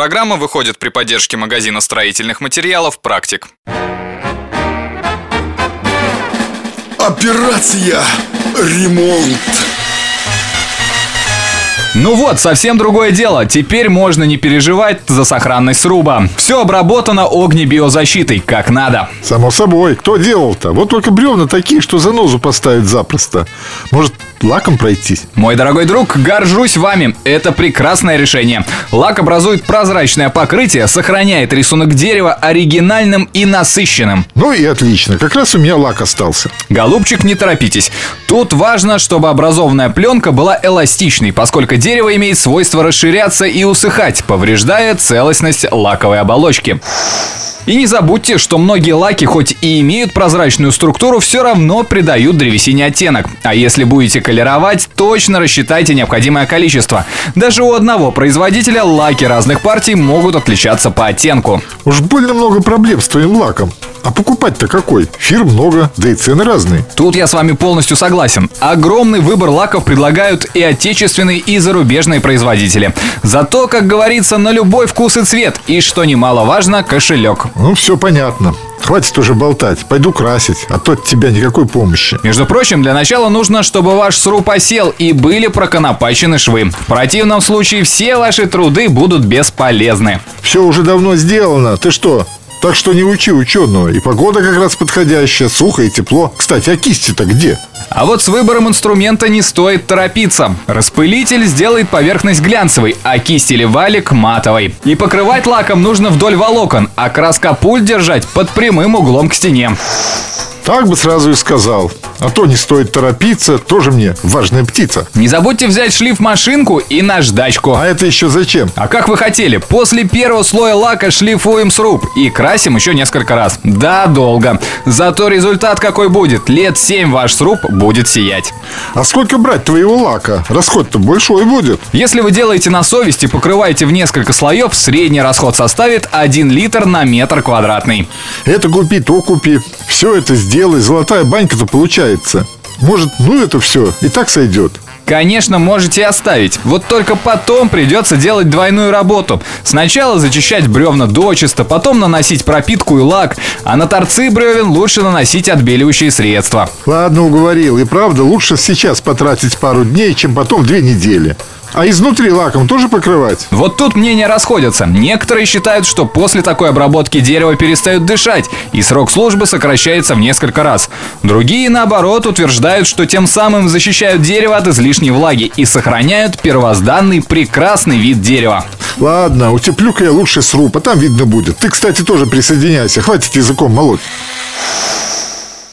Программа выходит при поддержке магазина строительных материалов «Практик». Операция «Ремонт». Ну вот, совсем другое дело. Теперь можно не переживать за сохранность сруба. Все обработано огнебиозащитой, как надо. Само собой. Кто делал-то? Вот только бревна такие, что занозу поставить запросто. Может, лаком пройтись? Мой дорогой друг, горжусь вами. Это прекрасное решение. Лак образует прозрачное покрытие, сохраняет рисунок дерева оригинальным и насыщенным. Ну и отлично. Как раз у меня лак остался. Голубчик, не торопитесь. Тут важно, чтобы образованная пленка была эластичной, поскольку дерево имеет свойство расширяться и усыхать, повреждая целостность лаковой оболочки. И не забудьте, что многие лаки, хоть и имеют прозрачную структуру, все равно придают древесине оттенок. А если будете колеровать, точно рассчитайте необходимое количество. Даже у одного производителя лаки разных партий могут отличаться по оттенку. Уж больно много проблем с твоим лаком. А покупать-то какой? Фирм много, да и цены разные. Тут я с вами полностью согласен. Огромный выбор лаков предлагают и отечественные, и зарубежные производители. Зато, как говорится, на любой вкус и цвет. И, что немаловажно, кошелек. Ну, все понятно. Хватит уже болтать, пойду красить, а то от тебя никакой помощи. Между прочим, для начала нужно, чтобы ваш сруб осел и были проконопачены швы. В противном случае все ваши труды будут бесполезны. Все уже давно сделано. Ты что, так что не учи ученого. И погода как раз подходящая, сухо и тепло. Кстати, а кисти-то где? А вот с выбором инструмента не стоит торопиться. Распылитель сделает поверхность глянцевой, а кисть или валик матовой. И покрывать лаком нужно вдоль волокон, а краска пуль держать под прямым углом к стене. Так бы сразу и сказал. А то не стоит торопиться, тоже мне важная птица. Не забудьте взять шлиф-машинку и наждачку. А это еще зачем? А как вы хотели? После первого слоя лака шлифуем сруб и красим еще несколько раз. Да, долго. Зато результат какой будет? Лет 7 ваш сруб будет сиять. А сколько брать твоего лака? Расход-то большой будет. Если вы делаете на совести, покрываете в несколько слоев, средний расход составит 1 литр на метр квадратный. Это купи, то купи. Все это сделай, золотая банька-то получается. Может, ну это все, и так сойдет. Конечно, можете оставить. Вот только потом придется делать двойную работу. Сначала зачищать бревна дочисто, потом наносить пропитку и лак, а на торцы бревен лучше наносить отбеливающие средства. Ладно, уговорил. И правда, лучше сейчас потратить пару дней, чем потом две недели. А изнутри лаком тоже покрывать? Вот тут мнения расходятся. Некоторые считают, что после такой обработки дерево перестает дышать, и срок службы сокращается в несколько раз. Другие, наоборот, утверждают, что тем самым защищают дерево от излишней влаги и сохраняют первозданный прекрасный вид дерева. Ладно, утеплю-ка я лучше сруб, а там видно будет. Ты, кстати, тоже присоединяйся, хватит языком молоть.